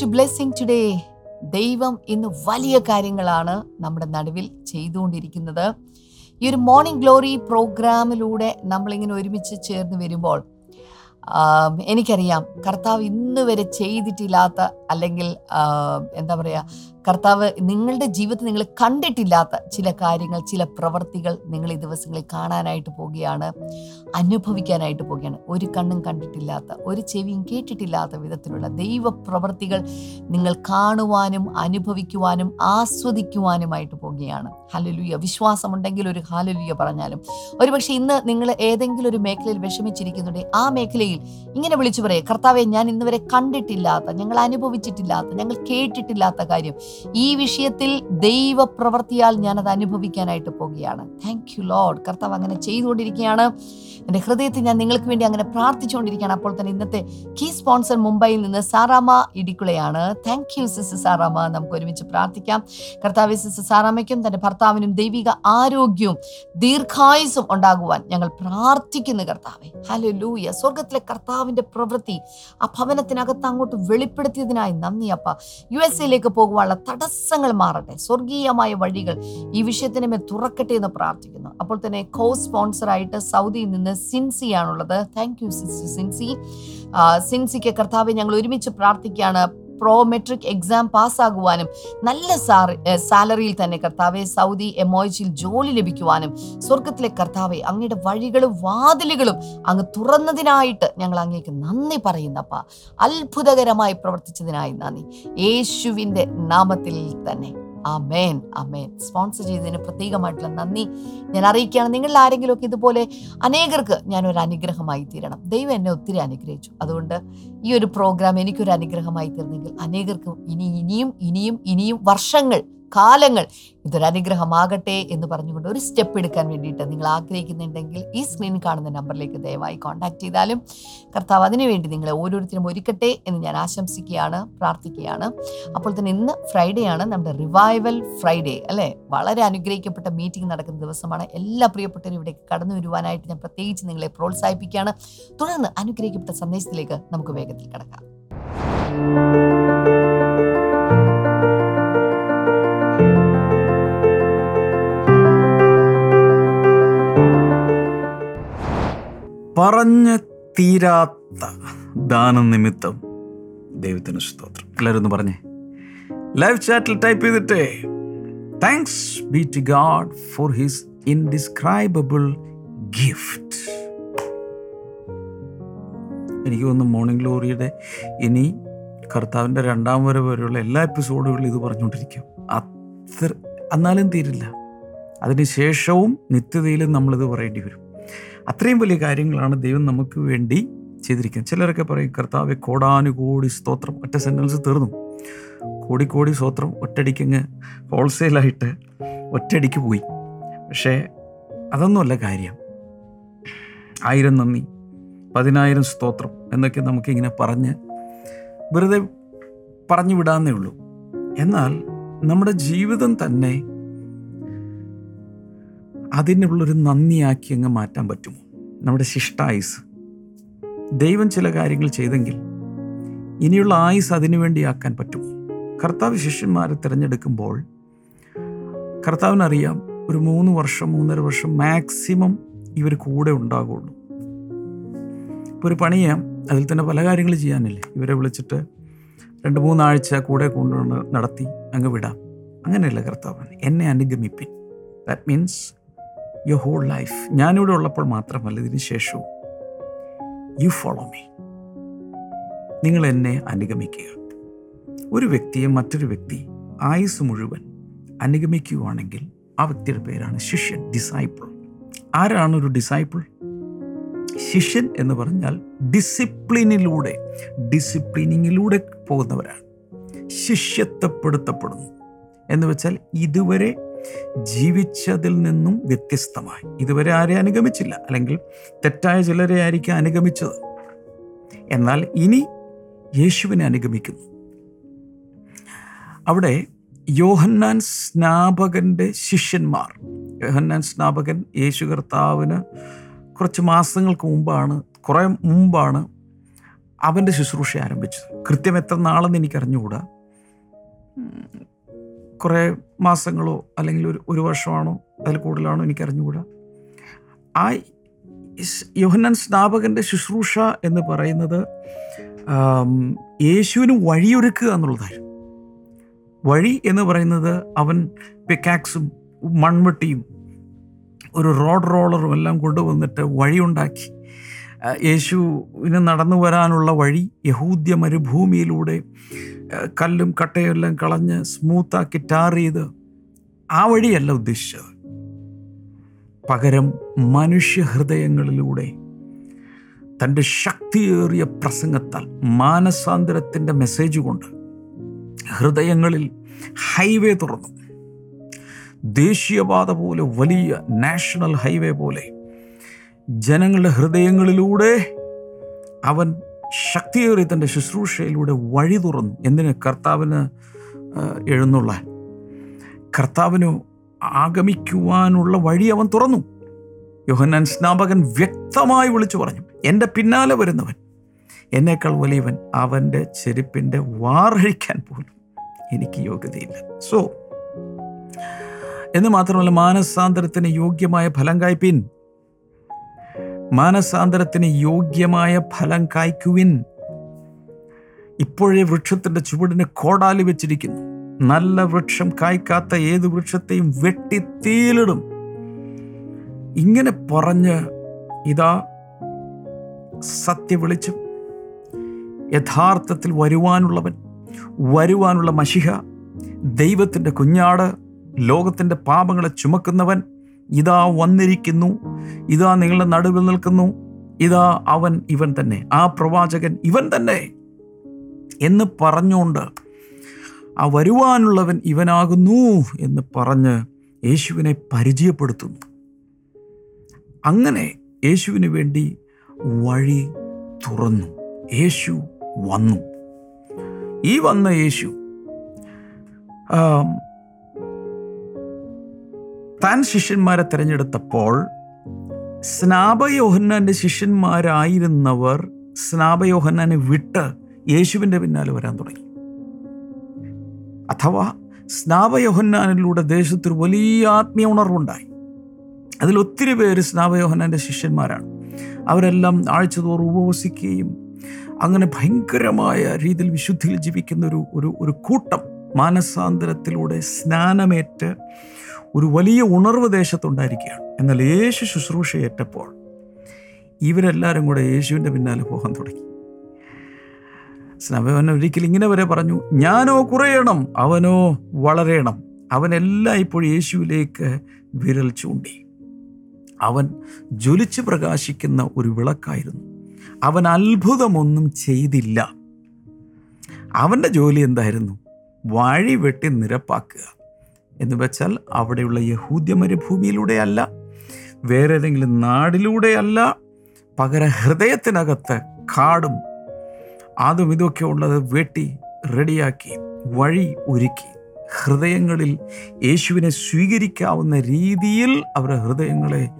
To blessing today ദൈവം ഇന്ന് വലിയ കാര്യങ്ങളാണ് നമ്മുടെ നടുവിൽ ചെയ്തുകൊണ്ടിരിക്കുന്നത്. ഈ ഒരു മോർണിംഗ് ഗ്ലോറി പ്രോഗ്രാമിലൂടെ നമ്മളിങ്ങനെ ഒരുമിച്ച് ചേർന്ന് വരുമ്പോൾ എനിക്കറിയാം കർത്താവ് ഇന്ന് വരെ ചെയ്തിട്ടില്ലാത്ത അല്ലെങ്കിൽ എന്താ പറയുക കർത്താവ് നിങ്ങളുടെ ജീവിതത്തിൽ നിങ്ങൾ കണ്ടിട്ടില്ലാത്ത ചില കാര്യങ്ങൾ ചില പ്രവർത്തികൾ നിങ്ങൾ ഈ ദിവസങ്ങളിൽ കാണാനായിട്ട് പോവുകയാണ് അനുഭവിക്കാനായിട്ട് പോവുകയാണ്. ഒരു കണ്ണും കണ്ടിട്ടില്ലാത്ത ഒരു ചെവിയും കേട്ടിട്ടില്ലാത്ത വിധത്തിലുള്ള ദൈവ പ്രവർത്തികൾ നിങ്ങൾ കാണുവാനും അനുഭവിക്കുവാനും ആസ്വദിക്കുവാനുമായിട്ട് പോവുകയാണ്. ഹലലുയ വിശ്വാസമുണ്ടെങ്കിൽ ഒരു ഹാലലുയ പറഞ്ഞാലും. ഒരുപക്ഷെ ഇന്ന് നിങ്ങൾ ഏതെങ്കിലും ഒരു മേഖലയിൽ വിഷമിച്ചിരിക്കുന്നുണ്ടെങ്കിൽ ആ മേഖലയിൽ ഇങ്ങനെ വിളിച്ചു പറയുക കർത്താവെ ഞാൻ ഇന്നുവരെ കണ്ടിട്ടില്ലാത്ത ഞങ്ങൾ അനുഭവിച്ചിട്ടില്ലാത്ത ഞങ്ങൾ കേട്ടിട്ടില്ലാത്ത കാര്യം. ഈ വിഷയത്തിൽ ദൈവ പ്രവൃത്തിയാൽ ഞാനത് അനുഭവിക്കാനായിട്ട് പോവുകയാണ് താങ്ക് യു ലോഡ് കർത്താവ് അങ്ങനെ ചെയ്തുകൊണ്ടിരിക്കുകയാണ്. എന്റെ ഹൃദയത്തിൽ ഞാൻ നിങ്ങൾക്ക് വേണ്ടി അങ്ങനെ പ്രാർത്ഥിച്ചുകൊണ്ടിരിക്കുകയാണ്. അപ്പോൾ തന്നെ ഇന്നത്തെ കീ സ്പോൺസർ മുംബൈയിൽ നിന്ന് സാറാമ ഇടിക്കുളയാണ്. താങ്ക് യു സിസ് സാറാമ നമുക്ക് ഒരുമിച്ച് പ്രാർത്ഥിക്കാം. കർത്താവ് സിസ് സാറാമയ്ക്കും തന്റെ ഭർത്താവിനും ദൈവിക ആരോഗ്യവും ദീർഘായുസും ഉണ്ടാകുവാൻ ഞങ്ങൾ പ്രാർത്ഥിക്കുന്നു കർത്താവെ. ഹലോ ലൂയ സ്വർഗത്തിലെ കർത്താവിന്റെ പ്രവൃത്തി ആ ഭവനത്തിനകത്ത് അങ്ങോട്ട് വെളിപ്പെടുത്തിയതിനായി നന്ദി അപ്പ. യു എസ് എയിലേക്ക് പോകുവാനുള്ള തടസ്സങ്ങൾ മാറട്ടെ. സ്വർഗീയമായ വഴികൾ ഈ വിഷയത്തിന് മേൽ തുറക്കട്ടെ എന്ന് പ്രാർത്ഥിക്കുന്നു. അപ്പോൾ തന്നെ കോ സ്പോൺസറായിട്ട് സൗദിയിൽ നിന്ന് സിൻസി ആണുള്ളത്. താങ്ക് യു സിസ്റ്റർ സിൻസി സിൻസിക്ക് കർത്താവെ ഞങ്ങൾ ഒരുമിച്ച് പ്രാർത്ഥിക്കുകയാണ്. പ്രോ മെട്രിക് എക്സാം പാസ്സാകുവാനും നല്ല സാലറിയിൽ തന്നെ കർത്താവെ സൗദി എമോയിച്ചിൽ ജോലി ലഭിക്കുവാനും സ്വർഗത്തിലെ കർത്താവെ അങ്ങയുടെ വഴികളും വാതിലുകളും അങ്ങ് തുറന്നതിനായിട്ട് ഞങ്ങൾ അങ്ങേക്ക് നന്ദി പറയുന്നപ്പ. അത്ഭുതകരമായി പ്രവർത്തിച്ചതിനായി നന്ദി. യേശുവിന്റെ നാമത്തിൽ തന്നെ. അമേൻ അമേൻ സ്പോൺസർ ചെയ്തതിന് പ്രത്യേകമായിട്ടുള്ള നന്ദി. ഞാൻ അറിയിക്കുകയാണ് നിങ്ങളിൽ ആരെങ്കിലുമൊക്കെ ഇതുപോലെ അനേകർക്ക് ഞാനൊരു അനുഗ്രഹമായി തീരണം. ദൈവം എന്നെ ഒത്തിരി അനുഗ്രഹിച്ചു. അതുകൊണ്ട് ഈ ഒരു പ്രോഗ്രാം എനിക്കൊരു അനുഗ്രഹമായി തീർന്നെങ്കിൽ അനേകർക്കും ഇനി ഇനിയും ഇനിയും ഇനിയും വർഷങ്ങൾ കാലങ്ങൾ ഇതൊരനുഗ്രഹമാകട്ടെ എന്ന് പറഞ്ഞുകൊണ്ട് ഒരു സ്റ്റെപ്പ് എടുക്കാൻ വേണ്ടിയിട്ട് നിങ്ങൾ ആഗ്രഹിക്കുന്നുണ്ടെങ്കിൽ ഈ സ്ക്രീനിൽ കാണുന്ന നമ്പറിലേക്ക് ദയവായി കോൺടാക്ട് ചെയ്താലും കർത്താവ് അതിനുവേണ്ടി നിങ്ങളെ ഓരോരുത്തരും ഒരുക്കട്ടെ എന്ന് ഞാൻ ആശംസിക്കുകയാണ് പ്രാർത്ഥിക്കുകയാണ്. അപ്പോൾ തന്നെ ഇന്ന് ഫ്രൈഡേ ആണ് നമ്മുടെ റിവൈവൽ ഫ്രൈഡേ അല്ലേ? വളരെ അനുഗ്രഹിക്കപ്പെട്ട മീറ്റിംഗ് നടക്കുന്ന ദിവസമാണ്. എല്ലാ പ്രിയപ്പെട്ടവരും ഇവിടെ കടന്നു വരുവാനായിട്ട് ഞാൻ പ്രത്യേകിച്ച് നിങ്ങളെ പ്രോത്സാഹിപ്പിക്കുകയാണ്. തുടർന്ന് അനുഗ്രഹിക്കപ്പെട്ട സന്ദേശത്തിലേക്ക് നമുക്ക് വേഗത്തിൽ കടക്കാം. പറഞ്ഞ് തീരാത്ത ദാനനിമിത്തം ദൈവത്തിന് സ്തോത്രം. എല്ലാവരും ഒന്ന് പറഞ്ഞേ. ലൈവ് ചാറ്റിൽ ടൈപ്പ് ചെയ്തിട്ട് thanks be to God for his indescribable gift എനിക്ക് തോന്നുന്നു മോർണിംഗ് ഗ്ലോറിയുടെ ഇനി കർത്താവിന്റെ രണ്ടാം വരെ വരെയുള്ള എല്ലാ എപ്പിസോഡുകളിലും ഇത് പറഞ്ഞുകൊണ്ടിരിക്കും. അത്ര എന്നാലും തീരില്ല. അതിന് ശേഷവും നിത്യതയിലും നമ്മളിത് പറയേണ്ടി വരും. അത്രയും വലിയ കാര്യങ്ങളാണ് ദൈവം നമുക്ക് വേണ്ടി ചെയ്തിരിക്കുന്നത്. ചിലരൊക്കെ പറയും കർത്താവ് കോടാനുകോടി സ്തോത്രം ഒറ്റ സെന്റൻസ് തീർന്നു. കോടി കോടി സ്തോത്രം ഒറ്റടിക്കങ്ങ് ഹോൾസെയിലായിട്ട് ഒറ്റയടിക്ക് പോയി. പക്ഷേ അതൊന്നുമല്ല കാര്യം. ആയിരം നന്ദി പതിനായിരം സ്തോത്രം എന്നൊക്കെ നമുക്കിങ്ങനെ പറഞ്ഞ് വെറുതെ പറഞ്ഞു വിടാന്നേ ഉള്ളൂ. എന്നാൽ നമ്മുടെ ജീവിതം തന്നെ അതിനുള്ളൊരു നന്ദിയാക്കി അങ്ങ് മാറ്റാൻ പറ്റുമോ? നമ്മുടെ ശിഷ്ടായുസ് ദൈവം ചില കാര്യങ്ങൾ ചെയ്തെങ്കിൽ ഇനിയുള്ള ആയുസ് അതിനു വേണ്ടിയാക്കാൻ പറ്റുമോ? കർത്താവ് ശിഷ്യന്മാരെ തിരഞ്ഞെടുക്കുമ്പോൾ കർത്താവിനറിയാം ഒരു മൂന്ന് വർഷം മൂന്നര വർഷം മാക്സിമം ഇവർ കൂടെ ഉണ്ടാകുള്ളൂ ഇപ്പോൾ ഒരു പണിയാം അതിൽ തന്നെ പല കാര്യങ്ങൾ ചെയ്യാനില്ലേ? ഇവരെ വിളിച്ചിട്ട് രണ്ട് മൂന്നാഴ്ച കൂടെ കൊണ്ടുവന്ന് നടത്തി അങ്ങ് വിടാം. അങ്ങനെയല്ല കർത്താവ് എന്നെ അനുഗമിപ്പിൻ. That means your whole life ഞാനിവിടെ ഉള്ളപ്പോൾ മാത്രമല്ല ഇതിന് ശേഷവും. യു ഫോളോ മീ നിങ്ങൾ എന്നെ അനുഗമിക്കുക. ഒരു വ്യക്തിയെ മറ്റൊരു വ്യക്തി ആയുസ് മുഴുവൻ അനുഗമിക്കുകയാണെങ്കിൽ ആ വ്യക്തിയുടെ പേരാണ് ശിഷ്യൻ ഡിസൈപ്പിൾ ആരാണ് ഒരു ഡിസൈപ്പിൾ ശിഷ്യൻ എന്ന് പറഞ്ഞാൽ ഡിസിപ്ലിനിലൂടെ ഡിസിപ്ലിനിങ്ങിലൂടെ പോകുന്നവരാണ്. ശിഷ്യത്വപ്പെടുത്തപ്പെടുന്നു. എന്ന് വെച്ചാൽ ഇതുവരെ ജീവിച്ചതിൽ നിന്നും വ്യത്യസ്തമായി. ഇതുവരെ ആരെ അനുഗമിച്ചില്ല. അല്ലെങ്കിൽ തെറ്റായ ചിലരെ ആയിരിക്കും അനുഗമിച്ചത്. എന്നാൽ ഇനി യേശുവിനെ അനുഗമിക്കുന്നു. അവിടെ യോഹന്നാൻ സ്നാപകന്റെ ശിഷ്യന്മാർ. യോഹന്നാൻ സ്നാപകൻ യേശു കർത്താവിന് കുറച്ച് മാസങ്ങൾക്ക് മുമ്പാണ് കുറേ മുമ്പാണ് അവന്റെ ശുശ്രൂഷ ആരംഭിച്ചത്. കൃത്യം എത്ര നാളെന്ന് എനിക്ക് അറിഞ്ഞുകൂടാ ഉം, കുറേ മാസങ്ങളോ അല്ലെങ്കിൽ ഒരു ഒരു വർഷമാണോ അതിൽ കൂടുതലാണോ എനിക്ക് അറിഞ്ഞുകൂടാ ആ യോഹന്നൻ സ്നാപകന്റെ ശുശ്രൂഷ എന്ന് പറയുന്നത് യേശുവിന് വഴിയൊരുക്കുക എന്നുള്ളതായിരുന്നു. വഴി എന്ന് പറയുന്നത് അവൻ പിക്കാക്സും മൺവെട്ടിയും ഒരു റോഡ് റോളറും എല്ലാം കൊണ്ടുവന്നിട്ട് വഴിയുണ്ടാക്കി. യേശുവിന് നടന്നു വരാനുള്ള വഴി യഹൂദ്യ മരുഭൂമിയിലൂടെ കല്ലും കട്ടയും എല്ലാം കളഞ്ഞ് സ്മൂത്താക്കി ടാർ ചെയ്ത് ആ വഴിയല്ല ഉദ്ദേശിച്ചത്. പകരം മനുഷ്യഹൃദയങ്ങളിലൂടെ തന്റെ ശക്തിയേറിയ പ്രസംഗത്താൽ മാനസാന്തരത്തിന്റെ മെസ്സേജ് കൊണ്ട് ഹൃദയങ്ങളിൽ ഹൈവേ തുറന്നു. ദേശീയപാത പോലെ വലിയ നാഷണൽ ഹൈവേ പോലെ ജനങ്ങളുടെ ഹൃദയങ്ങളിലൂടെ അവൻ ശക്തിയേറി തന്റെ ശുശ്രൂഷയിലൂടെ വഴി തുറന്നു. എന്തിന്? കർത്താവിന് എഴുന്നുള്ള കർത്താവിന് ആഗമിക്കുവാനുള്ള വഴി അവൻ തുറന്നു. യോഹന്നാൻ സ്നാപകൻ വ്യക്തമായി വിളിച്ചു പറഞ്ഞു എന്റെ പിന്നാലെ വരുന്നവൻ എന്നേക്കാൾ വലിയവൻ അവന്റെ ചെരുപ്പിന്റെ വാർഹിക്കാൻ പോലും എനിക്ക് യോഗ്യതയില്ല. സോ എന്ന് മാത്രമല്ല മാനസാന്തരത്തിന് യോഗ്യമായ ഫലം കായ്പിൻ. മാനസാന്തരത്തിന് യോഗ്യമായ ഫലം കായ്ക്കുവിൻ. ഇപ്പോഴേ വൃക്ഷത്തിന്റെ ചുവടിന് കോടാലി വെച്ചിരിക്കുന്നു. നല്ല വൃക്ഷം കായ്ക്കാത്ത ഏത് വൃക്ഷത്തെയും വെട്ടി തീലിടും. ഇങ്ങനെ പറഞ്ഞ് ഇതാ സത്യ വിളിച്ചും യഥാർത്ഥത്തിൽ വരുവാനുള്ളവൻ വരുവാനുള്ള മഷിഹ ദൈവത്തിന്റെ കുഞ്ഞാട് ലോകത്തിന്റെ പാപങ്ങളെ ചുമക്കുന്നവൻ ഇതാ വന്നിരിക്കുന്നു ഇതാ നിങ്ങളുടെ നടുവിൽ നിൽക്കുന്നു ഇതാ അവൻ ഇവൻ തന്നെ ആ പ്രവാചകൻ ഇവൻ തന്നെ എന്ന് പറഞ്ഞുകൊണ്ട് ആ വരുവാനുള്ളവൻ ഇവനാകുന്നു എന്ന് പറഞ്ഞ് യേശുവിനെ പരിചയപ്പെടുത്തുന്നു. അങ്ങനെ യേശുവിന് വേണ്ടി വഴി തുറന്നു. യേശു വന്നു. ഈ വന്ന യേശു താൻ ശിഷ്യന്മാരെ തിരഞ്ഞെടുത്തപ്പോൾ സ്നാപയോഹന്നാന്റെ ശിഷ്യന്മാരായിരുന്നവർ സ്നാപയോഹന്നാനെ വിട്ട് യേശുവിന്റെ പിന്നാലെ വരാൻ തുടങ്ങി. അഥവാ സ്നാപയോഹന്നാനിലൂടെ ദേശത്തൊരു വലിയ ആത്മീയ ഉണർവുണ്ടായി. അതിലൊത്തിരി പേര് സ്നാപയോഹന്നാന്റെ ശിഷ്യന്മാരാണ്. അവരെല്ലാം ആഴ്ചതോറും ഉപവസിക്കുകയും അങ്ങനെ ഭയങ്കരമായ രീതിയിൽ വിശുദ്ധിയിൽ ജീവിക്കുന്ന ഒരു ഒരു ഒരു കൂട്ടം മാനസാന്തരത്തിലൂടെ സ്നാനമേറ്റ് ഒരു വലിയ ഉണർവ് ദേശത്തുണ്ടായിരിക്കുകയാണ്. എന്നാൽ യേശു ശുശ്രൂഷയേറ്റപ്പോൾ ഇവരെല്ലാവരും കൂടെ യേശുവിന്റെ പിന്നാലെ പോകാൻ തുടങ്ങി. സ്നവൻ ഒരിക്കൽ ഇങ്ങനെ വരെ പറഞ്ഞു ഞാനോ കുറയണം അവനോ വളരണം. അവനെല്ലാം ഇപ്പോൾ യേശുവിലേക്ക് വിരൽ ചൂണ്ടി. അവൻ ജ്വലിച്ച് പ്രകാശിക്കുന്ന ഒരു വിളക്കായിരുന്നു. അവൻ അത്ഭുതമൊന്നും ചെയ്തില്ല. അവന്റെ ജോലി എന്തായിരുന്നു? വാഴി വെട്ടി നിരപ്പാക്കുക. എന്ന് വെച്ചാൽ അവിടെയുള്ള യഹൂദ്യ മരുഭൂമിയിലൂടെയല്ല വേറെ ഏതെങ്കിലും നാടിലൂടെയല്ല പകര ഹൃദയത്തിനകത്ത് കാടും അതും ഇതൊക്കെ ഉള്ളത് വെട്ടി റെഡിയാക്കി വഴി ഒരുക്കി ഹൃദയങ്ങളിൽ യേശുവിനെ സ്വീകരിക്കാവുന്ന രീതിയിൽ അവരുടെ ഹൃദയങ്ങളെ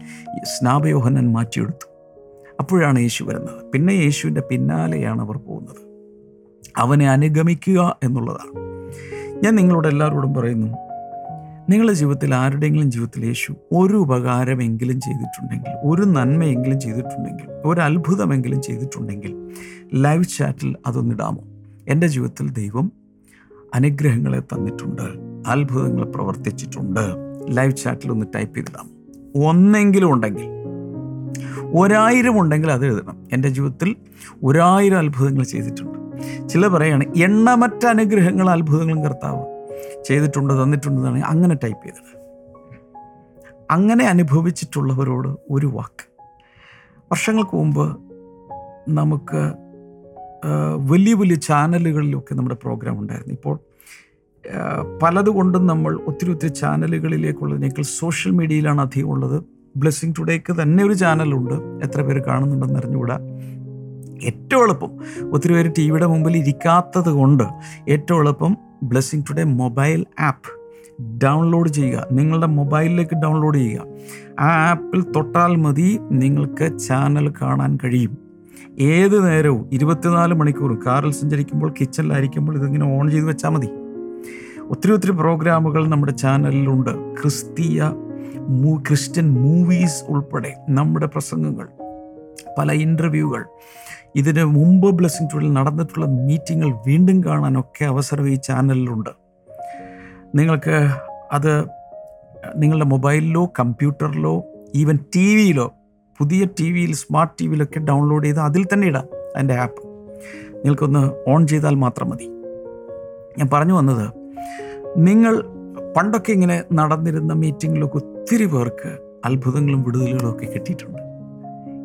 സ്നാപയോഹനൻ മാറ്റിയെടുത്തു. അപ്പോഴാണ് യേശു വരുന്നത്. പിന്നെ യേശുവിന്റെ പിന്നാലെയാണ് അവർ പോകുന്നത്. അവനെ അനുഗമിക്കുക എന്നുള്ളതാണ്. ഞാൻ നിങ്ങളോട് എല്ലാവരോടും പറയുന്നു നിങ്ങളുടെ ജീവിതത്തിൽ ആരുടെയെങ്കിലും ജീവിതത്തിൽ യേശു ഒരു ഉപകാരമെങ്കിലും ചെയ്തിട്ടുണ്ടെങ്കിൽ ഒരു നന്മയെങ്കിലും ചെയ്തിട്ടുണ്ടെങ്കിൽ ഒരു അത്ഭുതമെങ്കിലും ചെയ്തിട്ടുണ്ടെങ്കിൽ ലൈവ് ചാറ്റിൽ അതൊന്നിടാമോ? എന്റെ ജീവിതത്തിൽ ദൈവം അനുഗ്രഹങ്ങളെ തന്നിട്ടുണ്ട് അത്ഭുതങ്ങൾ പ്രവർത്തിച്ചിട്ടുണ്ട്. ലൈവ് ചാറ്റിൽ ഒന്ന് ടൈപ്പ് ചെയ്തിടാം. ഒന്നെങ്കിലും ഉണ്ടെങ്കിൽ ഒരായിരം ഉണ്ടെങ്കിൽ അത് എഴുതണം. എന്റെ ജീവിതത്തിൽ ഒരായിരം അത്ഭുതങ്ങൾ ചെയ്തിട്ടുണ്ട്. ചില പറയാണ് എണ്ണമറ്റ അനുഗ്രഹങ്ങൾ അത്ഭുതങ്ങളും കർത്താവ്. ചെയ്തിട്ടുണ്ട് തന്നിട്ടുണ്ടെന്നാണ് അങ്ങനെ ടൈപ്പ് ചെയ്തത്. അങ്ങനെ അനുഭവിച്ചിട്ടുള്ളവരോട് ഒരു വാക്ക്. വർഷങ്ങൾക്ക് മുമ്പ് നമുക്ക് വലിയ വലിയ ചാനലുകളിലൊക്കെ നമ്മുടെ പ്രോഗ്രാം ഉണ്ടായിരുന്നു. ഇപ്പോൾ പലതുകൊണ്ടും നമ്മൾ ഒത്തിരി ഒത്തിരി ചാനലുകളിലേക്കുള്ളതിനേക്കാൾ സോഷ്യൽ മീഡിയയിലാണ് അധികം ഉള്ളത്. ബ്ലെസ്സിങ് ടുഡേക്ക് തന്നെ ഒരു ചാനലുണ്ട്. എത്ര പേര് കാണുന്നുണ്ടെന്ന് അറിഞ്ഞുകൂടാ. ഏറ്റവും എളുപ്പം. ഒത്തിരി പേര് ടി വിയുടെ മുമ്പിൽ ഇരിക്കാത്തത് കൊണ്ട് ഏറ്റവും എളുപ്പം Blessing Today mobile app download ചെയ്യുക. നിങ്ങളുടെ മൊബൈലിലേക്ക് ഡൗൺലോഡ് ചെയ്യുക. ആ ആപ്പിൽ തൊട്ടാൽ മതി നിങ്ങൾക്ക് ചാനൽ കാണാൻ കഴിയും. ഏത് നേരവും ഇരുപത്തിനാല് മണിക്കൂറും കാറിൽ സഞ്ചരിക്കുമ്പോൾ കിച്ചണിലായിരിക്കുമ്പോൾ ഇതിങ്ങനെ ഓൺ ചെയ്ത് വെച്ചാൽ മതി. ഒത്തിരി ഒത്തിരി പ്രോഗ്രാമുകൾ നമ്മുടെ ചാനലിലുണ്ട് ക്രിസ്തീയ മൂ ക്രിസ്ത്യൻ മൂവീസ് ഉൾപ്പെടെ നമ്മുടെ പ്രസംഗങ്ങൾ പല ഇന്റർവ്യൂകൾ ഇതിന് മുമ്പ് ബ്ലെസ്സിങ് ടൂളിൽ നടന്നിട്ടുള്ള മീറ്റിങ്ങുകൾ വീണ്ടും കാണാനൊക്കെ അവസരം ഈ ചാനലിലുണ്ട്. നിങ്ങൾക്ക് അത് നിങ്ങളുടെ മൊബൈലിലോ കമ്പ്യൂട്ടറിലോ ഈവൻ ടി വിയിലോ പുതിയ ടി വിയിൽ സ്മാർട്ട് ടി വിയിലൊക്കെ ഡൗൺലോഡ് ചെയ്ത് അതിൽ തന്നെ ഇടാം അതിന്റെ ആപ്പ്. നിങ്ങൾക്കൊന്ന് ഓൺ ചെയ്താൽ മാത്രം മതി. ഞാൻ പറഞ്ഞു വന്നത് നിങ്ങൾ പണ്ടൊക്കെ ഇങ്ങനെ നടന്നിരുന്ന മീറ്റിങ്ങിലൊക്കെ ഒത്തിരി പേർക്ക് അത്ഭുതങ്ങളും വിടുതലുകളും ഒക്കെ കിട്ടിയിട്ടുണ്ട്.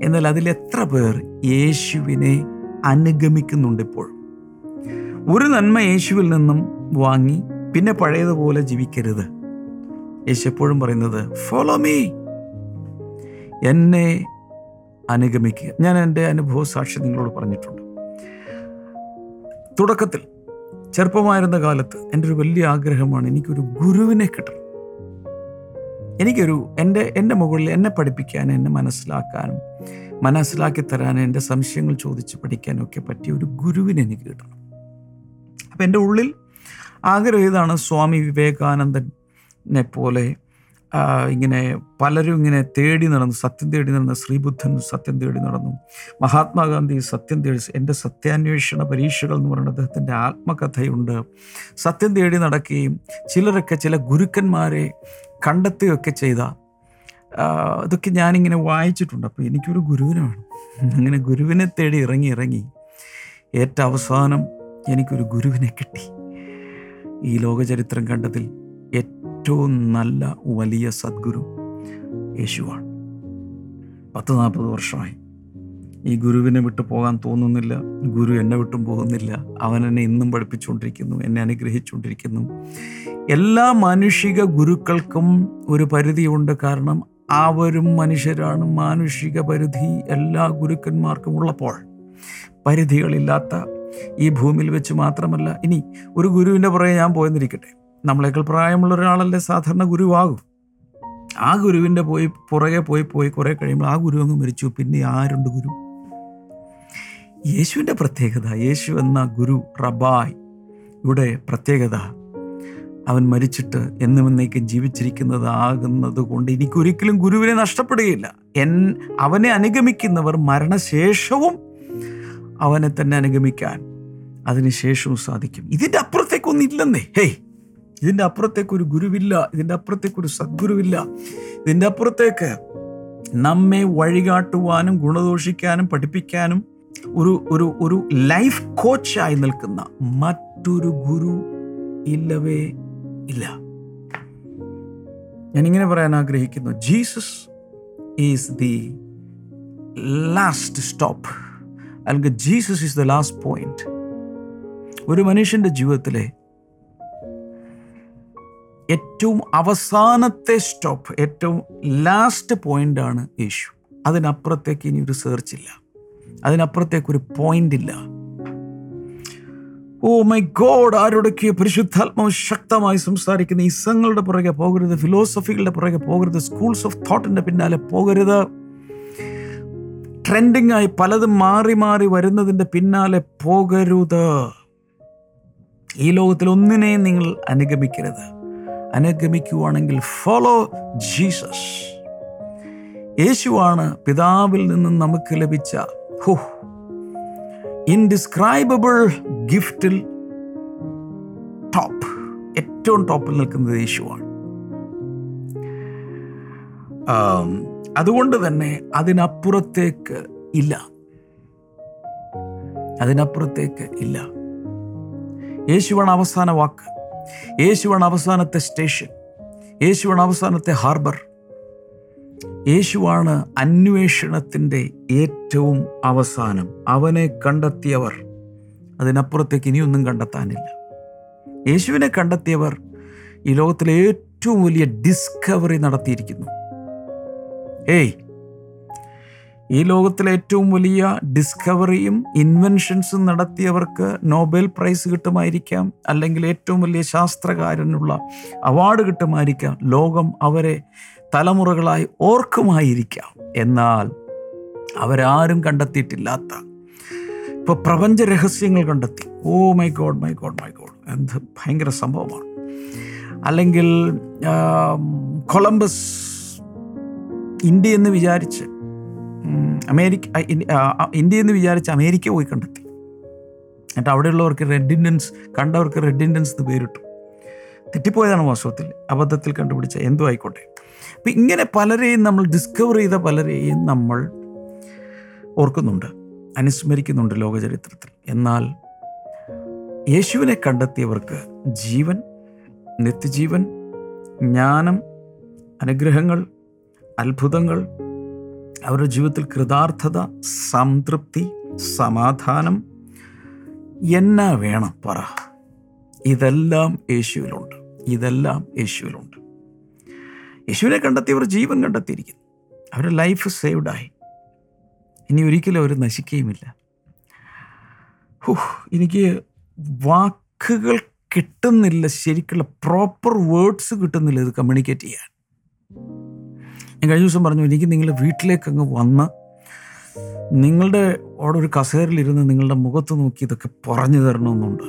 എന്നാൽ എത്ര പേർ യേശുവിനെ അനുഗമിക്കുന്നുണ്ട് ഇപ്പോൾ. ഒരു നന്മ യേശുവിൽ നിന്നും വാങ്ങി പിന്നെ പഴയതുപോലെ ജീവിക്കരുത്. യേശു എപ്പോഴും പറയുന്നത് ഫോളോ മീ എന്നെ അനുഗമിക്കുക. ഞാൻ എന്റെ അനുഭവ സാക്ഷി നിങ്ങളോട് പറഞ്ഞിട്ടുണ്ട്. തുടക്കത്തിൽ ചെറുപ്പമായിരുന്ന കാലത്ത് എന്റെ ഒരു വലിയ ആഗ്രഹമാണ് എനിക്കൊരു ഗുരുവിനെ കിട്ടണം. എനിക്കൊരു എന്റെ എന്റെ മുകളിൽ എന്നെ പഠിപ്പിക്കാൻ എന്നെ മനസ്സിലാക്കാനും മനസ്സിലാക്കി തരാൻ എന്റെ സംശയങ്ങൾ ചോദിച്ച് പഠിക്കാനും ഒക്കെ പറ്റിയ ഒരു ഗുരുവിനെ എനിക്ക് കിട്ടണം. അപ്പം എന്റെ ഉള്ളിൽ ആഗ്രഹം ഇതാണ് സ്വാമി വിവേകാനന്ദനെ പോലെ ഇങ്ങനെ പലരും ഇങ്ങനെ തേടി നടന്നു സത്യം തേടി നടന്നു ശ്രീബുദ്ധൻ സത്യം തേടി നടന്നു. മഹാത്മാഗാന്ധി സത്യം തേടി എന്റെ സത്യാന്വേഷണ പരീക്ഷകൾ എന്ന് പറയുന്ന അദ്ദേഹത്തിന്റെ ആത്മകഥയുണ്ട്. സത്യം തേടി നടക്കുകയും ചിലരൊക്കെ ചില ഗുരുക്കന്മാരെ കണ്ടെത്തുകയൊക്കെ ചെയ്ത ഇതൊക്കെ ഞാനിങ്ങനെ വായിച്ചിട്ടുണ്ട്. അപ്പോൾ എനിക്കൊരു ഗുരുവിനെ വേണം അങ്ങനെ ഗുരുവിനെ തേടി ഇറങ്ങി ഇറങ്ങി ഏറ്റ അവസാനം എനിക്കൊരു ഗുരുവിനെ കിട്ടി. ഈ ലോകചരിത്രം കണ്ടതിൽ ഏറ്റവും നല്ല വലിയ സദ്ഗുരു യേശുവാണ്. പത്ത് നാൽപ്പത് വർഷമായി. ഈ ഗുരുവിനെ വിട്ടു പോകാൻ തോന്നുന്നില്ല ഗുരു എന്നെ വിട്ടും പോകുന്നില്ല. അവൻ എന്നെ ഇന്നും പഠിപ്പിച്ചുകൊണ്ടിരിക്കുന്നു എന്നെ അനുഗ്രഹിച്ചുകൊണ്ടിരിക്കുന്നു. എല്ലാ മാനുഷിക ഗുരുക്കൾക്കും ഒരു പരിധിയുണ്ട്. കാരണം അവരും മനുഷ്യരാണ്. മാനുഷിക പരിധി എല്ലാ ഗുരുക്കന്മാർക്കും ഉള്ളപ്പോൾ പരിധികളില്ലാത്ത ഈ ഭൂമിയിൽ വെച്ച് മാത്രമല്ല ഇനി ഒരു ഗുരുവിന്റെ പുറകെ ഞാൻ പോയെന്നിരിക്കട്ടെ. നമ്മളെക്കാൾ പ്രായമുള്ള ഒരാളല്ലേ സാധാരണ ഗുരുവാകും. ആ ഗുരുവിന്റെ പോയി പുറകെ പോയി പോയി കുറേ കഴിയുമ്പോൾ ആ ഗുരു അങ്ങ് മരിച്ചു. പിന്നെ ആരുണ്ട് ഗുരു? യേശുവിന്റെ പ്രത്യേകത യേശു എന്ന ഗുരു റബായ് ഇവിടെ പ്രത്യേകത അവൻ മരിച്ചിട്ട് എന്നും എന്നേക്കും ജീവിച്ചിരിക്കുന്നത് ആകുന്നത് കൊണ്ട് എനിക്കൊരിക്കലും ഗുരുവിനെ നഷ്ടപ്പെടുകയില്ല. എൻ അവനെ അനുഗമിക്കുന്നവർ മരണശേഷവും അവനെ തന്നെ അനുഗമിക്കാൻ അതിനുശേഷവും സാധിക്കും. ഇതിന്റെ അപ്പുറത്തേക്കൊന്നും ഇല്ലെന്നേ. ഹേയ് ഇതിന്റെ അപ്പുറത്തേക്ക് ഒരു ഗുരുവില്ല ഇതിന്റെ അപ്പുറത്തേക്ക് ഒരു സദ്ഗുരുവില്ല. ഇതിന്റെ അപ്പുറത്തേക്ക് നമ്മെ വഴികാട്ടുവാനും ഗുണദോഷിക്കാനും പഠിപ്പിക്കാനും ഒരു ഒരു ഒരു ലൈഫ് കോച്ചായി നിൽക്കുന്ന മറ്റൊരു ഗുരു ഇല്ലവേ ഇല്ല. ഞാനിങ്ങനെ പറയാൻ ആഗ്രഹിക്കുന്നു Jesus is the last stop അല്ലെങ്കിൽ Jesus is the last point ഒരു മനുഷ്യന്റെ ജീവിതത്തിലെ ഏറ്റവും അവസാനത്തെ സ്റ്റോപ്പ് ഏറ്റവും ലാസ്റ്റ് പോയിന്റ് ആണ് യേശു. അതിനപ്പുറത്തേക്ക് ഇനി ഒരു സെർച്ച് ഇല്ല. അതിനപ്പുറത്തേക്കൊരു പോയിന്റ് ഇല്ല. ഓ മൈ ഗോഡ് ആരോടൊക്കെ പരിശുദ്ധാത്മാവ് ശക്തമായി സംസാരിക്കുന്ന ഇസങ്ങളുടെ പുറകെ പോകരുത് ഫിലോസഫികളുടെ പുറകെ പോകരുത് സ്കൂൾസ് ഓഫ് തോട്ടിന്റെ പിന്നാലെ പോകരുത്. ട്രെൻഡിങ് ആയി പലതും മാറി മാറി വരുന്നതിന്റെ പിന്നാലെ പോകരുത്. ഈ ലോകത്തിൽ ഒന്നിനെയും നിങ്ങൾ അനുഗമിക്കരുത്. അനുഗമിക്കുവാണെങ്കിൽ ഫോളോ ജീസസ് യേശുവാണ് പിതാവിൽ നിന്നും നമുക്ക് ലഭിച്ച ഹോ ഇൻഡിസ്ക്രൈബിൾ ഗിഫ്റ്റിൽ ടോപ്പ് ഏറ്റവും ടോപ്പിൽ നിൽക്കുന്നത് യേശുവാണ്. അതുകൊണ്ട് തന്നെ അതിനപ്പുറത്തേക്ക് ഇല്ല. അതിനപ്പുറത്തേക്ക് ഇല്ല. യേശുവാണ് അവസാന വാക്ക്. യേശുവാണ് അവസാനത്തെ സ്റ്റേഷൻ. യേശുവാണ് അവസാനത്തെ ഹാർബർ. യേശുവാണ് അന്വേഷണത്തിന്റെ ഏറ്റവും അവസാനം. അവനെ കണ്ടെത്തിയവർ അതിനപ്പുറത്തേക്ക് ഇനിയൊന്നും കണ്ടെത്താനില്ല. യേശുവിനെ കണ്ടെത്തിയവർ ഈ ലോകത്തിലെ ഏറ്റവും വലിയ ഡിസ്കവറി നടത്തിയിരിക്കുന്നു. ഏയ് ഈ ലോകത്തിലെ ഏറ്റവും വലിയ ഡിസ്കവറിയും ഇൻവെൻഷൻസും നടത്തിയവർക്ക് നോബൽ പ്രൈസ് കിട്ടുമായിരിക്കാം അല്ലെങ്കിൽ ഏറ്റവും വലിയ ശാസ്ത്രകാരനുള്ള അവാർഡ് കിട്ടുമായിരിക്കാം ലോകം അവരെ തലമുറകളായി ഓർക്കുമായിരിക്കാം. എന്നാൽ അവരാരും കണ്ടെത്തിയിട്ടില്ലാത്ത ഇപ്പോൾ പ്രപഞ്ച രഹസ്യങ്ങൾ കണ്ടെത്തി. ഓ my God my God my God എന്ത് ഭയങ്കര സംഭവമാണ്. അല്ലെങ്കിൽ കൊളംബസ് ഇന്ത്യ എന്ന് വിചാരിച്ച് അമേരിക്ക ഇന്ത്യ എന്ന് വിചാരിച്ച് അമേരിക്ക പോയി കണ്ടെത്തി. എന്നിട്ട് അവിടെയുള്ളവർക്ക് റെഡ് ഇൻഡൻസ് കണ്ടവർക്ക് റെഡ് ഇൻഡൻസ് എന്ന് പേരിട്ടു. തെറ്റിപ്പോയതാണ് വാസ്തവത്തിൽ. അബദ്ധത്തിൽ കണ്ടുപിടിച്ച എന്തോ ആയിക്കോട്ടെ. അപ്പം ഇങ്ങനെ പലരെയും നമ്മൾ ഡിസ്കവർ ചെയ്ത പലരെയും നമ്മൾ ഓർക്കുന്നുണ്ട്. അനുസ്മരിക്കുന്നുണ്ട് ലോകചരിത്രത്തിൽ. എന്നാൽ യേശുവിനെ കണ്ടെത്തിയവർക്ക് ജീവൻ നിത്യജീവൻ ജ്ഞാനം അനുഗ്രഹങ്ങൾ അത്ഭുതങ്ങൾ അവരുടെ ജീവിതത്തിൽ കൃതാർത്ഥത സംതൃപ്തി സമാധാനം എന്നാ വേണം പറ. ഇതെല്ലാം യേശുവിലുണ്ട്. ഇതെല്ലാം യേശുവിലുണ്ട്. യേശുവിനെ കണ്ടെത്തിയവർ ജീവൻ കണ്ടെത്തിയിരിക്കുന്നു. അവരുടെ ലൈഫ് സേവ്ഡായി ഇനി ഒരിക്കലും അവർ നശിക്കുകയുമില്ല. എനിക്ക് വാക്കുകൾ കിട്ടുന്നില്ല. ശരിക്കുള്ള പ്രോപ്പർ വേർഡ്സ് കിട്ടുന്നില്ല ഇത് കമ്മ്യൂണിക്കേറ്റ് ചെയ്യാൻ. ഞാൻ കഴിഞ്ഞ ദിവസം പറഞ്ഞു എനിക്ക് നിങ്ങളുടെ വീട്ടിലേക്ക് അങ്ങ് വന്ന് നിങ്ങളുടെ അവിടെ ഒരു കസേരയിലിരുന്ന് നിങ്ങളുടെ മുഖത്ത് നോക്കി ഇതൊക്കെ പറഞ്ഞു തരണമെന്നുണ്ട്.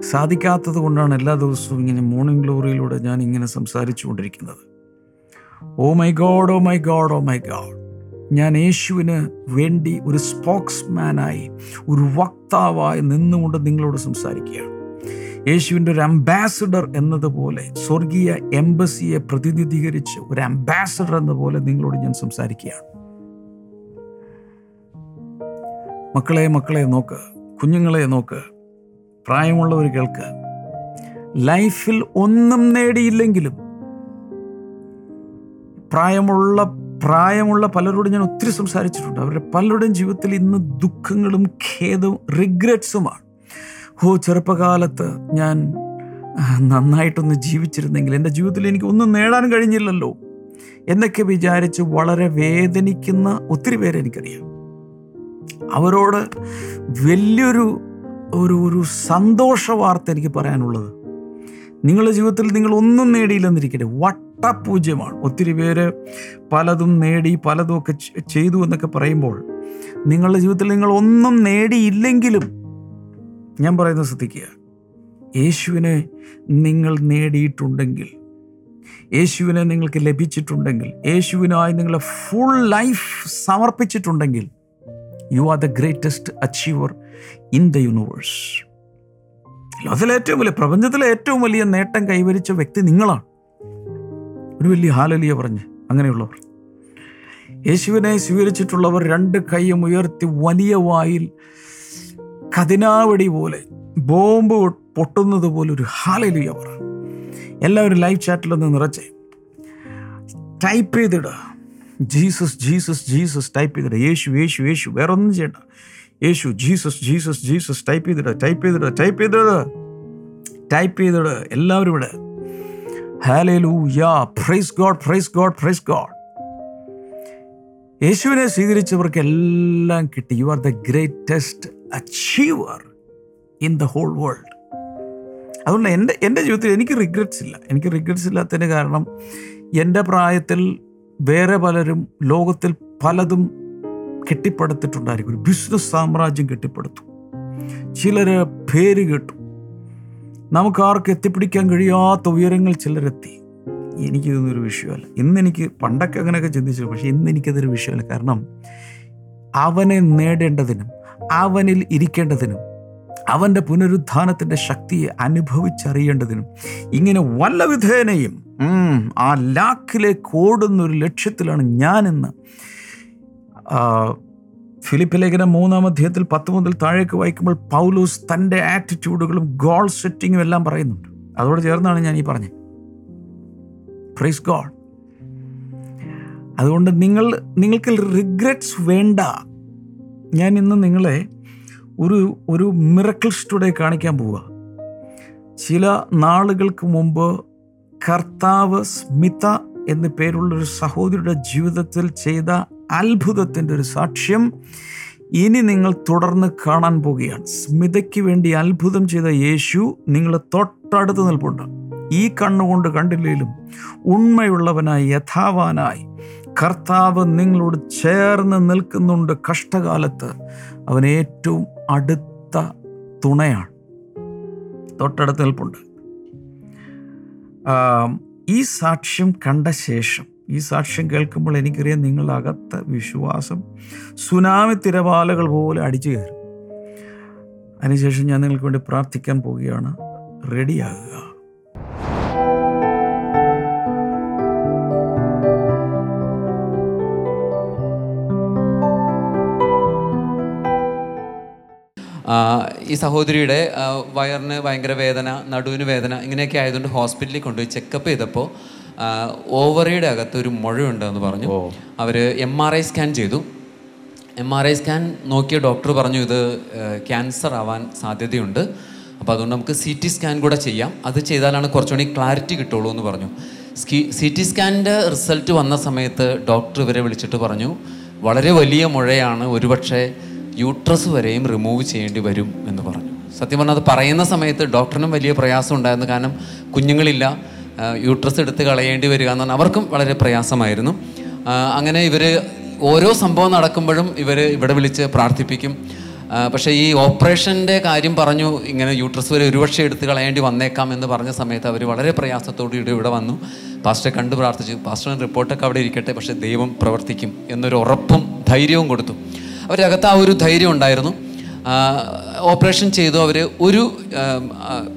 സാധിക്കാത്തത് കൊണ്ടാണ് എല്ലാ ദിവസവും ഇങ്ങനെ മോർണിംഗ് ഗ്ലോറിയിലൂടെ ഞാൻ ഇങ്ങനെ സംസാരിച്ചു കൊണ്ടിരിക്കുന്നത് ഓ my God oh my God oh my God ഞാൻ യേശുവിന് വേണ്ടി ഒരു സ്പോക്സ്മാനായി ഒരു വക്താവായി നിന്നുകൊണ്ട് നിങ്ങളോട് സംസാരിക്കുകയാണ്. യേശുവിന്റെ ഒരു അംബാസഡർ എന്നതുപോലെ സ്വർഗീയ എംബസിയെ പ്രതിനിധീകരിച്ച് ഒരു അംബാസഡർ എന്ന പോലെ നിങ്ങളോട് ഞാൻ സംസാരിക്കുകയാണ്. മക്കളെ മക്കളെ നോക്ക് കുഞ്ഞുങ്ങളെ നോക്ക് പ്രായമുള്ളവർ കേൾക്ക്. ലൈഫിൽ ഒന്നും നേടിയില്ലെങ്കിലും പ്രായമുള്ള പ്രായമുള്ള പലരോടും ഞാൻ ഒത്തിരി സംസാരിച്ചിട്ടുണ്ട്. അവരുടെ പലരുടെയും ജീവിതത്തിൽ ഇന്ന് ദുഃഖങ്ങളും ഖേദവും റിഗ്രറ്റ്സുമാണ് ഓ ചെറുപ്പകാലത്ത് ഞാൻ നന്നായിട്ടൊന്ന് ജീവിച്ചിരുന്നെങ്കിൽ എന്റെ ജീവിതത്തിൽ എനിക്ക് ഒന്നും നേടാൻ കഴിഞ്ഞില്ലല്ലോ. എന്നൊക്കെ വിചാരിച്ച് വളരെ വേദനിക്കുന്ന ഒത്തിരി പേരെ എനിക്കറിയാം. അവരോട് വലിയൊരു ഒരു ഒരു സന്തോഷ വാർത്ത എനിക്ക് പറയാനുള്ളത്. നിങ്ങളുടെ ജീവിതത്തിൽ നിങ്ങൾ ഒന്നും നേടിയില്ലെന്നിരിക്കട്ടെ. വട്ടപൂജ്യമാണ്. ഒത്തിരി പേര് പലതും നേടി പലതും ഒക്കെ ചെയ്തു എന്നൊക്കെ പറയുമ്പോൾ നിങ്ങളുടെ ജീവിതത്തിൽ നിങ്ങൾ ഒന്നും നേടിയില്ലെങ്കിലും ഞാൻ പറയുന്നത് ശ്രദ്ധിക്കുക. യേശുവിനെ നിങ്ങൾ നേടിയിട്ടുണ്ടെങ്കിൽ യേശുവിനെ നിങ്ങൾക്ക് ലഭിച്ചിട്ടുണ്ടെങ്കിൽ യേശുവിനായി നിങ്ങളെ full life സമർപ്പിച്ചിട്ടുണ്ടെങ്കിൽ you are the greatest achiever in the universe ലോകത്തിലെ ഏറ്റവും വലിയ പ്രപഞ്ചത്തിലെ ഏറ്റവും വലിയ നേട്ടം കൈവരിച്ച വ്യക്തി നിങ്ങളാണ്. ഒരു വലിയ ഹാലലിയ പറഞ്ഞ് അങ്ങനെയുള്ളവർ. യേശുവിനെ സ്വീകരിച്ചിട്ടുള്ളവർ രണ്ട് കൈയും ഉയർത്തി വലിയ വായിൽ കതിനാവടി പോലെ ബോംബ് പൊട്ടുന്നത് പോലെ ഒരു ഹാലലിയ പറ. എല്ലാവരും ലൈവ് ചാറ്റിലൊന്ന് നിറച്ചേ. ടൈപ്പ് ചെയ്തിടുക ജീസസ് ജീസസ് ജീസസ് ടൈപ്പ് ചെയ്തിടുക യേശു യേശു യേശു വേറെ ഒന്നും ചെയ്യണ്ട. യേശു ജീസസ് ജീസസ് ജീസസ് ടൈപ്പ് ചെയ്തിടുക ടൈപ്പ് ചെയ്തിടുക ടൈപ്പ് ചെയ്തിടുക ടൈപ്പ് ചെയ്തിടുക എല്ലാവരും ഇവിടെ. Hallelujah praise God praise God praise God യേശുവിനെ സ്വീകരിച്ചവർക്ക് എല്ലാം കിട്ടി. You are the greatest achiever in the whole world അതുകൊണ്ട് എന്റെ എന്റെ ജീവിതത്തിൽ എനിക്ക് റിഗ്രറ്റ്സ് ഇല്ല. എനിക്ക് റിഗ്രറ്റ്സ് ഇല്ലാത്തതിന് കാരണം എന്റെ പ്രായത്തിൽ വേറെ പലരും ലോകത്തിൽ പലതും കെട്ടിപ്പടുത്തിട്ടുണ്ടായിരിക്കും. ഒരു ബിസിനസ് സാമ്രാജ്യം കെട്ടിപ്പടുത്തു. ചിലർ പേര് കേട്ടു. നമുക്ക് ആർക്ക് എത്തിപ്പിടിക്കാൻ കഴിയാത്ത ഉയരങ്ങൾ ചിലരെത്തി. എനിക്കിതൊന്നൊരു വിഷയമല്ല. ഇന്ന് എനിക്ക് പണ്ടൊക്കെ അങ്ങനെയൊക്കെ ചിന്തിച്ചു പക്ഷേ ഇന്ന് എനിക്കതൊരു വിഷയമല്ല. കാരണം അവനെ നേടേണ്ടതിനും അവനിൽ ഇരിക്കേണ്ടതിനും അവന്റെ പുനരുത്ഥാനത്തിന്റെ ശക്തിയെ അനുഭവിച്ചറിയേണ്ടതിനും ഇങ്ങനെ വല്ല വിധേനയും ആ ലാക്കിലേക്ക് ഓടുന്നൊരു ലക്ഷ്യത്തിലാണ് ഞാനിന്ന്. ഫിലിപ്പ് ലേഖനം മൂന്നാം അധ്യായത്തിൽ പത്ത് മുതൽ താഴേക്ക് വായിക്കുമ്പോൾ പൗലൂസ് തന്റെ ആറ്റിറ്റ്യൂഡുകളും ഗോൾ സെറ്റിങ്ങും എല്ലാം പറയുന്നുണ്ട്. അതോട് ചേർന്നാണ് ഞാൻ ഈ പറഞ്ഞത്. പ്രൈസ് ഗോഡ് അതുകൊണ്ട് നിങ്ങൾ നിങ്ങൾക്ക് റിഗ്രറ്റ്സ് വേണ്ട. ഞാൻ ഇന്ന് നിങ്ങളെ ഒരു ഒരു മിറക്കിൾ സ്റ്റുഡേ കാണിക്കാൻ പോവുക. ചില നാളുകൾക്ക് മുമ്പ് കർത്താവ് സ്മിത എന്നു പേരുള്ളൊരു സഹോദരിയുടെ ജീവിതത്തിൽ ചെയ്ത അത്ഭുതത്തിന്റെ ഒരു സാക്ഷ്യം ഇനി നിങ്ങൾ തുടർന്ന് കാണാൻ പോവുകയാണ്. സ്മിതയ്ക്ക് വേണ്ടി അത്ഭുതം ചെയ്ത യേശു നിങ്ങൾ തൊട്ടടുത്ത് നിൽപ്പുണ്ട്. ഈ കണ്ണുകൊണ്ട് കണ്ടില്ലെങ്കിലും ഉണ്മയുള്ളവനായി യഥാവാനായി കർത്താവ് നിങ്ങളോട് ചേർന്ന് നിൽക്കുന്നുണ്ട് കഷ്ടകാലത്ത്. അവൻ ഏറ്റവും അടുത്ത തുണയാണ്. തൊട്ടടുത്ത് നിൽപ്പുണ്ട്. ഈ സാക്ഷ്യം കണ്ട ശേഷം ഈ സാക്ഷ്യം കേൾക്കുമ്പോൾ എനിക്കറിയാം നിങ്ങളുടെ അകത്ത് വിശ്വാസം സുനാമി തിരവാലകൾ പോലെ അടിച്ചു കയറും. അതിനുശേഷം ഞാൻ നിങ്ങൾക്ക് വേണ്ടി പ്രാർത്ഥിക്കാൻ പോവുകയാണ്. റെഡിയാകുക. ഈ സഹോദരിയുടെ വയറിന് ഭയങ്കര വേദന നടുവിന് വേദന ഇങ്ങനെയൊക്കെ ആയതുകൊണ്ട് ഹോസ്പിറ്റലിൽ കൊണ്ടുപോയി ചെക്കപ്പ് ചെയ്തപ്പോൾ ഓവറിയുടെ അകത്ത് ഒരു മുഴയുണ്ടെന്ന് പറഞ്ഞു. അവർ എം ആർ ഐ സ്കാൻ ചെയ്തു. എം ആർ ഐ സ്കാൻ നോക്കിയ ഡോക്ടർ പറഞ്ഞു ഇത് ക്യാൻസർ ആവാൻ സാധ്യതയുണ്ട്. അപ്പോൾ അതുകൊണ്ട് നമുക്ക് സി ടി സ്കാൻ കൂടെ ചെയ്യാം. അത് ചെയ്താലാണ് കുറച്ചുകൂടി ക്ലാരിറ്റി കിട്ടുള്ളൂ എന്ന് പറഞ്ഞു. സി ടി സ്കാനിന്റെ റിസൾട്ട് വന്ന സമയത്ത് ഡോക്ടർ ഇവരെ വിളിച്ചിട്ട് പറഞ്ഞു വളരെ വലിയ മുഴയാണ്. ഒരുപക്ഷെ യൂട്രസ് വരെയും റിമൂവ് ചെയ്യേണ്ടി വരും എന്ന് പറഞ്ഞു. സത്യം പറഞ്ഞാൽ അത് പറയുന്ന സമയത്ത് ഡോക്ടറിനും വലിയ പ്രയാസം ഉണ്ടായിരുന്നു. കാരണം കുഞ്ഞുങ്ങളില്ല. യൂട്രസ് എടുത്ത് കളയേണ്ടി വരിക എന്ന് പറഞ്ഞാൽ അവർക്കും വളരെ പ്രയാസമായിരുന്നു. അങ്ങനെ ഇവർ ഓരോ സംഭവം നടക്കുമ്പോഴും ഇവർ ഇവിടെ വിളിച്ച് പ്രാർത്ഥിപ്പിക്കും. പക്ഷേ ഈ ഓപ്പറേഷന്റെ കാര്യം പറഞ്ഞു ഇങ്ങനെ യൂട്രസ് വരെ ഒരുപക്ഷെ എടുത്ത് കളയേണ്ടി വന്നേക്കാം എന്ന് പറഞ്ഞ സമയത്ത് അവർ വളരെ പ്രയാസത്തോടു കൂടി ഇവിടെ വന്നു. പാസ്റ്ററെ കണ്ടു പ്രാർത്ഥിച്ചു. പാസ്റ്ററിന് റിപ്പോർട്ടൊക്കെ അവിടെ ഇരിക്കട്ടെ പക്ഷേ ദൈവം പ്രവർത്തിക്കും എന്നൊരു ഉറപ്പും ധൈര്യവും കൊടുത്തു. അവരുടെ അകത്ത് ആ ഒരു ധൈര്യം ഉണ്ടായിരുന്നു. ഓപ്പറേഷൻ ചെയ്തു. അവർ ഒരു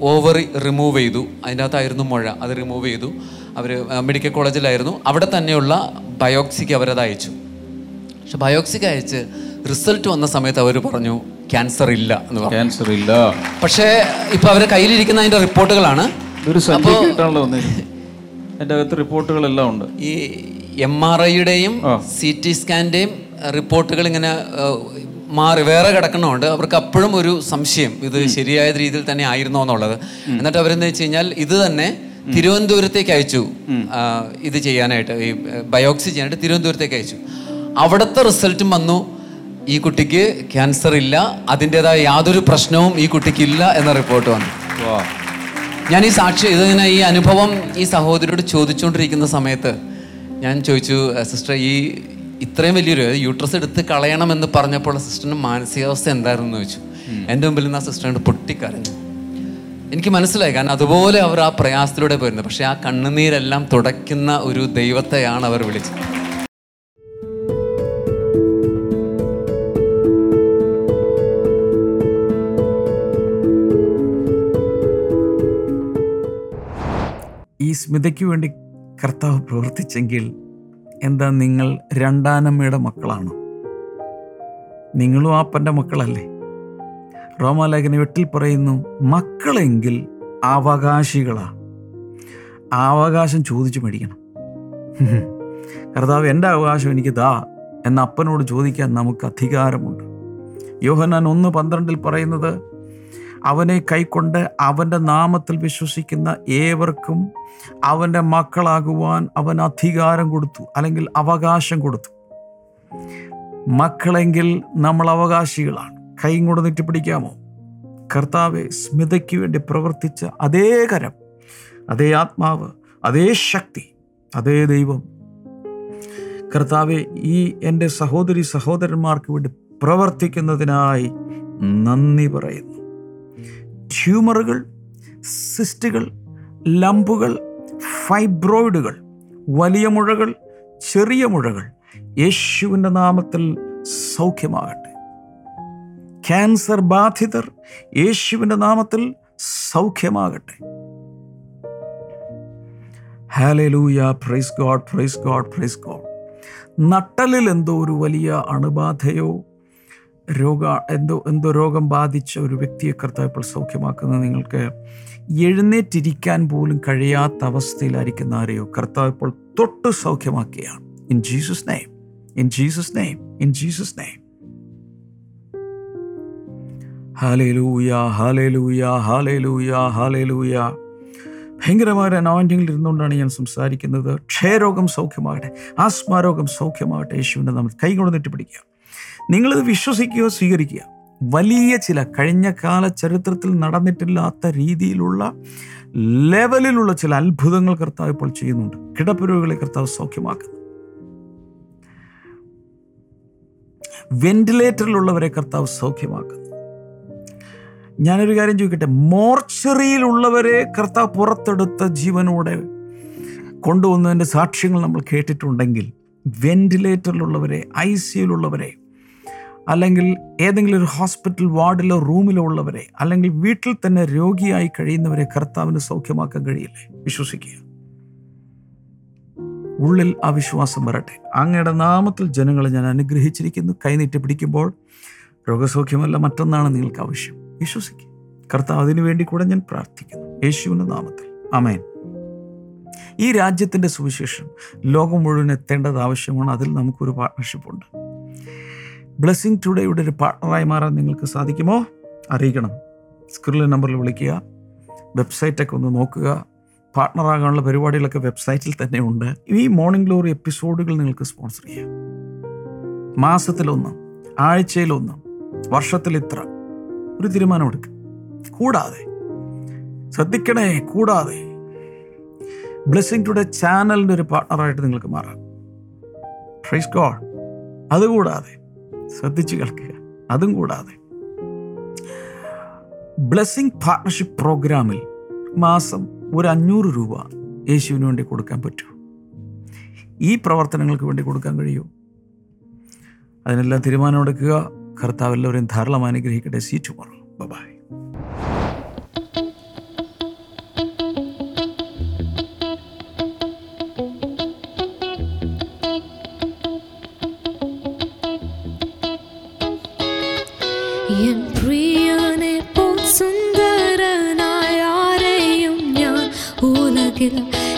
ഓവറി റിമൂവ് ചെയ്തു. അതിന്റെ അകത്തായിരുന്നു മുഴ. അത് റിമൂവ് ചെയ്തു. അവർ മെഡിക്കൽ കോളേജിലായിരുന്നു. അവിടെ തന്നെയുള്ള ബയോക്സിക്ക് അവരത് അയച്ചു. പക്ഷെ ബയോക്സിക്ക് അയച്ച് റിസൾട്ട് വന്ന സമയത്ത് അവർ പറഞ്ഞു ക്യാൻസർ ഇല്ല എന്ന് പറഞ്ഞു. ക്യാൻസർ ഇല്ല. പക്ഷേ ഇപ്പം അവരെ കയ്യിലിരിക്കുന്ന അതിന്റെ റിപ്പോർട്ടുകളാണ്. അതിന്റെ അകത്ത് റിപ്പോർട്ടുകളെല്ലാം ഉണ്ട്. ഈ എം ആർ ഐയുടെയും സി ടി സ്കാന്റെയും റിപ്പോർട്ടുകൾ ഇങ്ങനെ മാറി വേറെ കിടക്കണമുണ്ട് അവർക്ക് അപ്പോഴും ഒരു സംശയം ഇത് ശരിയായ രീതിയിൽ തന്നെ ആയിരുന്നോ എന്നുള്ളത്. എന്നിട്ട് അവരെന്ന് വെച്ച് കഴിഞ്ഞാൽ ഇത് തന്നെ തിരുവനന്തപുരത്തേക്ക് അയച്ചു. ഇത് ചെയ്യാനായിട്ട് ഈ ബയോക്സി ചെയ്യാനായിട്ട് തിരുവനന്തപുരത്തേക്ക് അയച്ചു. അവിടുത്തെ റിസൾട്ടും വന്നു. ഈ കുട്ടിക്ക് ക്യാൻസർ ഇല്ല. അതിന്റെതായ യാതൊരു പ്രശ്നവും ഈ കുട്ടിക്ക് ഇല്ല എന്ന റിപ്പോർട്ട് വന്നു. ഞാൻ ഈ സാക്ഷി ഇതിങ്ങനെ ഈ അനുഭവം ഈ സഹോദരിയോട് ചോദിച്ചുകൊണ്ടിരിക്കുന്ന സമയത്ത് ഞാൻ ചോദിച്ചു സിസ്റ്റർ ഈ ഇത്രയും വലിയൊരു യൂട്രസ് എടുത്ത് കളയണമെന്ന് പറഞ്ഞപ്പോൾ സിസ്റ്ററിന് മാനസികാവസ്ഥ എന്തായിരുന്നു എന്ന് ചോദിച്ചു. എന്റെ മുമ്പിൽ നിന്ന് ആ സിസ്റ്ററിനോട് പൊട്ടിക്കരഞ്ഞു. എനിക്ക് മനസ്സിലായി. കാരണം അതുപോലെ അവർ ആ പ്രയാസത്തിലൂടെ പോയിരുന്നു. പക്ഷേ ആ കണ്ണുനീരെല്ലാം തുടയ്ക്കുന്ന ഒരു ദൈവത്തെയാണ് അവർ വിളിച്ചത്. ഈ സ്മിതയ്ക്ക് വേണ്ടി കർത്താവ് പ്രവർത്തിച്ചെങ്കിൽ എന്താ നിങ്ങൾ രണ്ടാനമ്മയുടെ മക്കളാണോ? നിങ്ങളും ആപ്പന്റെ മക്കളല്ലേ? റോമാലേഖന വെട്ടിൽ പറയുന്നു മക്കളെങ്കിൽ അവകാശികളാണ് അവകാശം ചോദിച്ചു മേടിക്കണം. കർത്താവ് എന്റെ അവകാശം എനിക്ക് ദാ എന്ന അപ്പനോട് ചോദിക്കാൻ നമുക്ക് അധികാരമുണ്ട്. യോഹനാൻ ഒന്ന് പന്ത്രണ്ടിൽ പറയുന്നത് അവനെ കൈക്കൊണ്ട് അവന്റെ നാമത്തിൽ വിശ്വസിക്കുന്ന ഏവർക്കും അവന്റെ മക്കളാകുവാൻ അവൻ അധികാരം കൊടുത്തു അല്ലെങ്കിൽ അവകാശം കൊടുത്തു. മക്കളെങ്കിൽ നമ്മൾ അവകാശികളാണ്. കൈയും കൊണ്ട് നീട്ടിപ്പിടിക്കാമോ കർത്താവെ സ്മിതയ്ക്ക് വേണ്ടി പ്രവർത്തിച്ച അതേ കരം അതേ ആത്മാവ് അതേ ശക്തി അതേ ദൈവം. കർത്താവെ ഈ എന്റെ സഹോദരി സഹോദരന്മാർക്ക് വേണ്ടി പ്രവർത്തിക്കുന്നതിനായി നന്ദി പറയുന്നു. ട്യൂമറുകൾ സിസ്റ്റുകൾ ലംബുകൾ ഫൈബ്രോയിഡുകൾ വലിയ മുഴകൾ ചെറിയ മുഴകൾ യേശുവിന്റെ നാമത്തിൽ സൗഖ്യമാകട്ടെ. ക്യാൻസർ ബാധിതർ യേശുവിന്റെ നാമത്തിൽ സൗഖ്യമാകട്ടെ. Hallelujah praise God praise God praise God നട്ടലിൽ എന്തോ ഒരു വലിയ അണുബാധയോ രോഗ എന്തോ എന്തോ രോഗം ബാധിച്ച ഒരു വ്യക്തിയെ കർത്താവ് ഇപ്പോൾ സൗഖ്യമാക്കുന്നത് നിങ്ങൾക്ക് എഴുന്നേറ്റിരിക്കാൻ പോലും കഴിയാത്ത അവസ്ഥയിലായിരിക്കുന്ന ആരെയോ കർത്താവ് ഇപ്പോൾ തൊട്ട് സൗഖ്യമാക്കുകയാണ്. In Jesus name in Jesus name in Jesus name hallelujah hallelujah hallelujah hallelujah ഭയങ്കരമായ അനോയിന്റിങ്ങിൽ ഇരുന്നുകൊണ്ടാണ് ഞാൻ സംസാരിക്കുന്നത്. ക്ഷയരോഗം സൗഖ്യമാകട്ടെ ആസ്മാരോഗം സൗഖ്യമാകട്ടെ യേശുവിന്റെ നമ്മൾ കൈകൊണ്ട് നെറ്റിപ്പിടിക്കുക നിങ്ങളിത് വിശ്വസിക്കുകയോ സ്വീകരിക്കുക. വലിയ ചില കഴിഞ്ഞ കാല ചരിത്രത്തിൽ നടന്നിട്ടില്ലാത്ത രീതിയിലുള്ള ലെവലിലുള്ള ചില അത്ഭുതങ്ങൾ കർത്താവ് ഇപ്പോൾ ചെയ്യുന്നുണ്ട്. കിടപ്പുരോഗികളെ കർത്താവ് സൗഖ്യമാക്കുന്നു. വെന്റിലേറ്ററിലുള്ളവരെ കർത്താവ് സൗഖ്യമാക്കുന്നു. ഞാനൊരു കാര്യം ചോദിക്കട്ടെ? മോർച്ചറിയിലുള്ളവരെ കർത്താവ് പുറത്തെടുത്ത ജീവനോടെ കൊണ്ടുവന്നതിന്റെ സാക്ഷ്യങ്ങൾ നമ്മൾ കേട്ടിട്ടുണ്ടെങ്കിൽ വെന്റിലേറ്ററിലുള്ളവരെ ഐ സിയിലുള്ളവരെ അല്ലെങ്കിൽ ഏതെങ്കിലും ഒരു ഹോസ്പിറ്റൽ വാർഡിലോ റൂമിലോ ഉള്ളവരെ അല്ലെങ്കിൽ വീട്ടിൽ തന്നെ രോഗിയായി കഴിയുന്നവരെ കർത്താവിന് സൗഖ്യമാക്കാൻ കഴിയില്ലേ? വിശ്വസിക്കുക. ഉള്ളിൽ ആ വിശ്വാസം വരട്ടെ. അങ്ങയുടെ നാമത്തിൽ ജനങ്ങളെ ഞാൻ അനുഗ്രഹിച്ചിരിക്കുന്നു. കൈനീട്ടി പിടിക്കുമ്പോൾ രോഗസൗഖ്യമല്ല മറ്റൊന്നാണ് നിങ്ങൾക്ക് ആവശ്യം. വിശ്വസിക്കുക. കർത്താവ് അതിനു വേണ്ടി കൂടെ ഞാൻ പ്രാർത്ഥിക്കുന്നു. യേശുവിന്റെ നാമത്തിൽ. അമേൻ ഈ രാജ്യത്തിന്റെ സുവിശേഷം ലോകം മുഴുവൻ എത്തേണ്ടത് ആവശ്യമാണ്. അതിൽ നമുക്കൊരു പാർട്ട്ണർഷിപ്പ് ഉണ്ട്. ബ്ലെസ്സിങ് ടുഡേയുടെ ഒരു പാർട്ണറായി മാറാൻ നിങ്ങൾക്ക് സാധിക്കുമോ? അറിയിക്കണം. സ്ക്രീനിലെ നമ്പറിൽ വിളിക്കുക. വെബ്സൈറ്റൊക്കെ ഒന്ന് നോക്കുക. പാർട്ണറാകാനുള്ള പരിപാടികളൊക്കെ വെബ്സൈറ്റിൽ തന്നെ ഉണ്ട്. ഈ മോർണിംഗ് ഗ്ലോറി എപ്പിസോഡുകൾ നിങ്ങൾക്ക് സ്പോൺസർ ചെയ്യാം. മാസത്തിലൊന്ന് ആഴ്ചയിലൊന്ന് വർഷത്തിൽ ഇത്ര ഒരു തീരുമാനമെടുക്കുക. കൂടാതെ ശ്രദ്ധിക്കണേ കൂടാതെ ബ്ലെസ്സിങ് ടുഡേ ചാനലിന്റെ ഒരു പാർട്ണറായിട്ട് നിങ്ങൾക്ക് മാറാം. ഫ്രൈസ് ഗോഡ് അതുകൂടാതെ ശ്രദ്ധിച്ചു കേൾക്കുക. അതും കൂടാതെ ബ്ലെസ്സിങ് പാർട്ണർഷിപ്പ് പ്രോഗ്രാമിൽ മാസം ഒരു അഞ്ഞൂറ് രൂപ യേശുവിന് വേണ്ടി കൊടുക്കാൻ പറ്റൂ. ഈ പ്രവർത്തനങ്ങൾക്ക് വേണ്ടി കൊടുക്കാൻ കഴിയൂ. അതിനെല്ലാം തീരുമാനമെടുക്കുക. കർത്താവ് എല്ലാവരെയും ധാരാളം അനുഗ്രഹിക്കട്ടെ. സീറ്റ് മാറും ബൈ kill.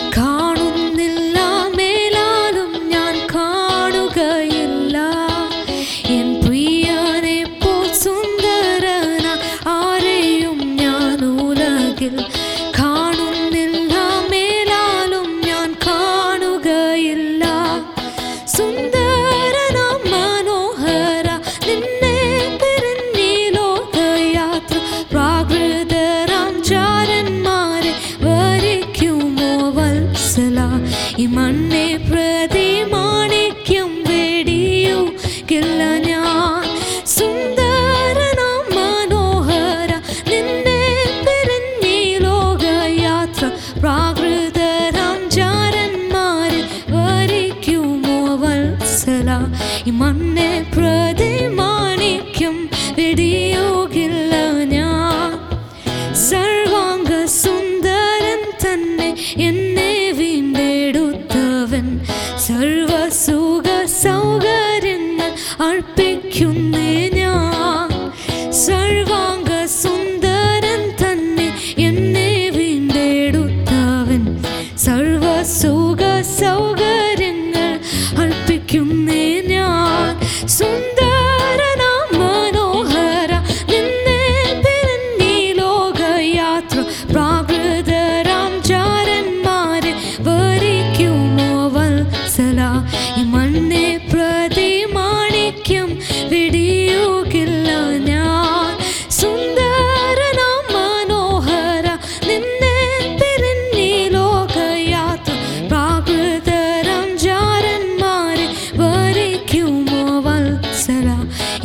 വെടിയുകില്ല ഞാൻ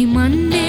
ഈ മണ്ണെ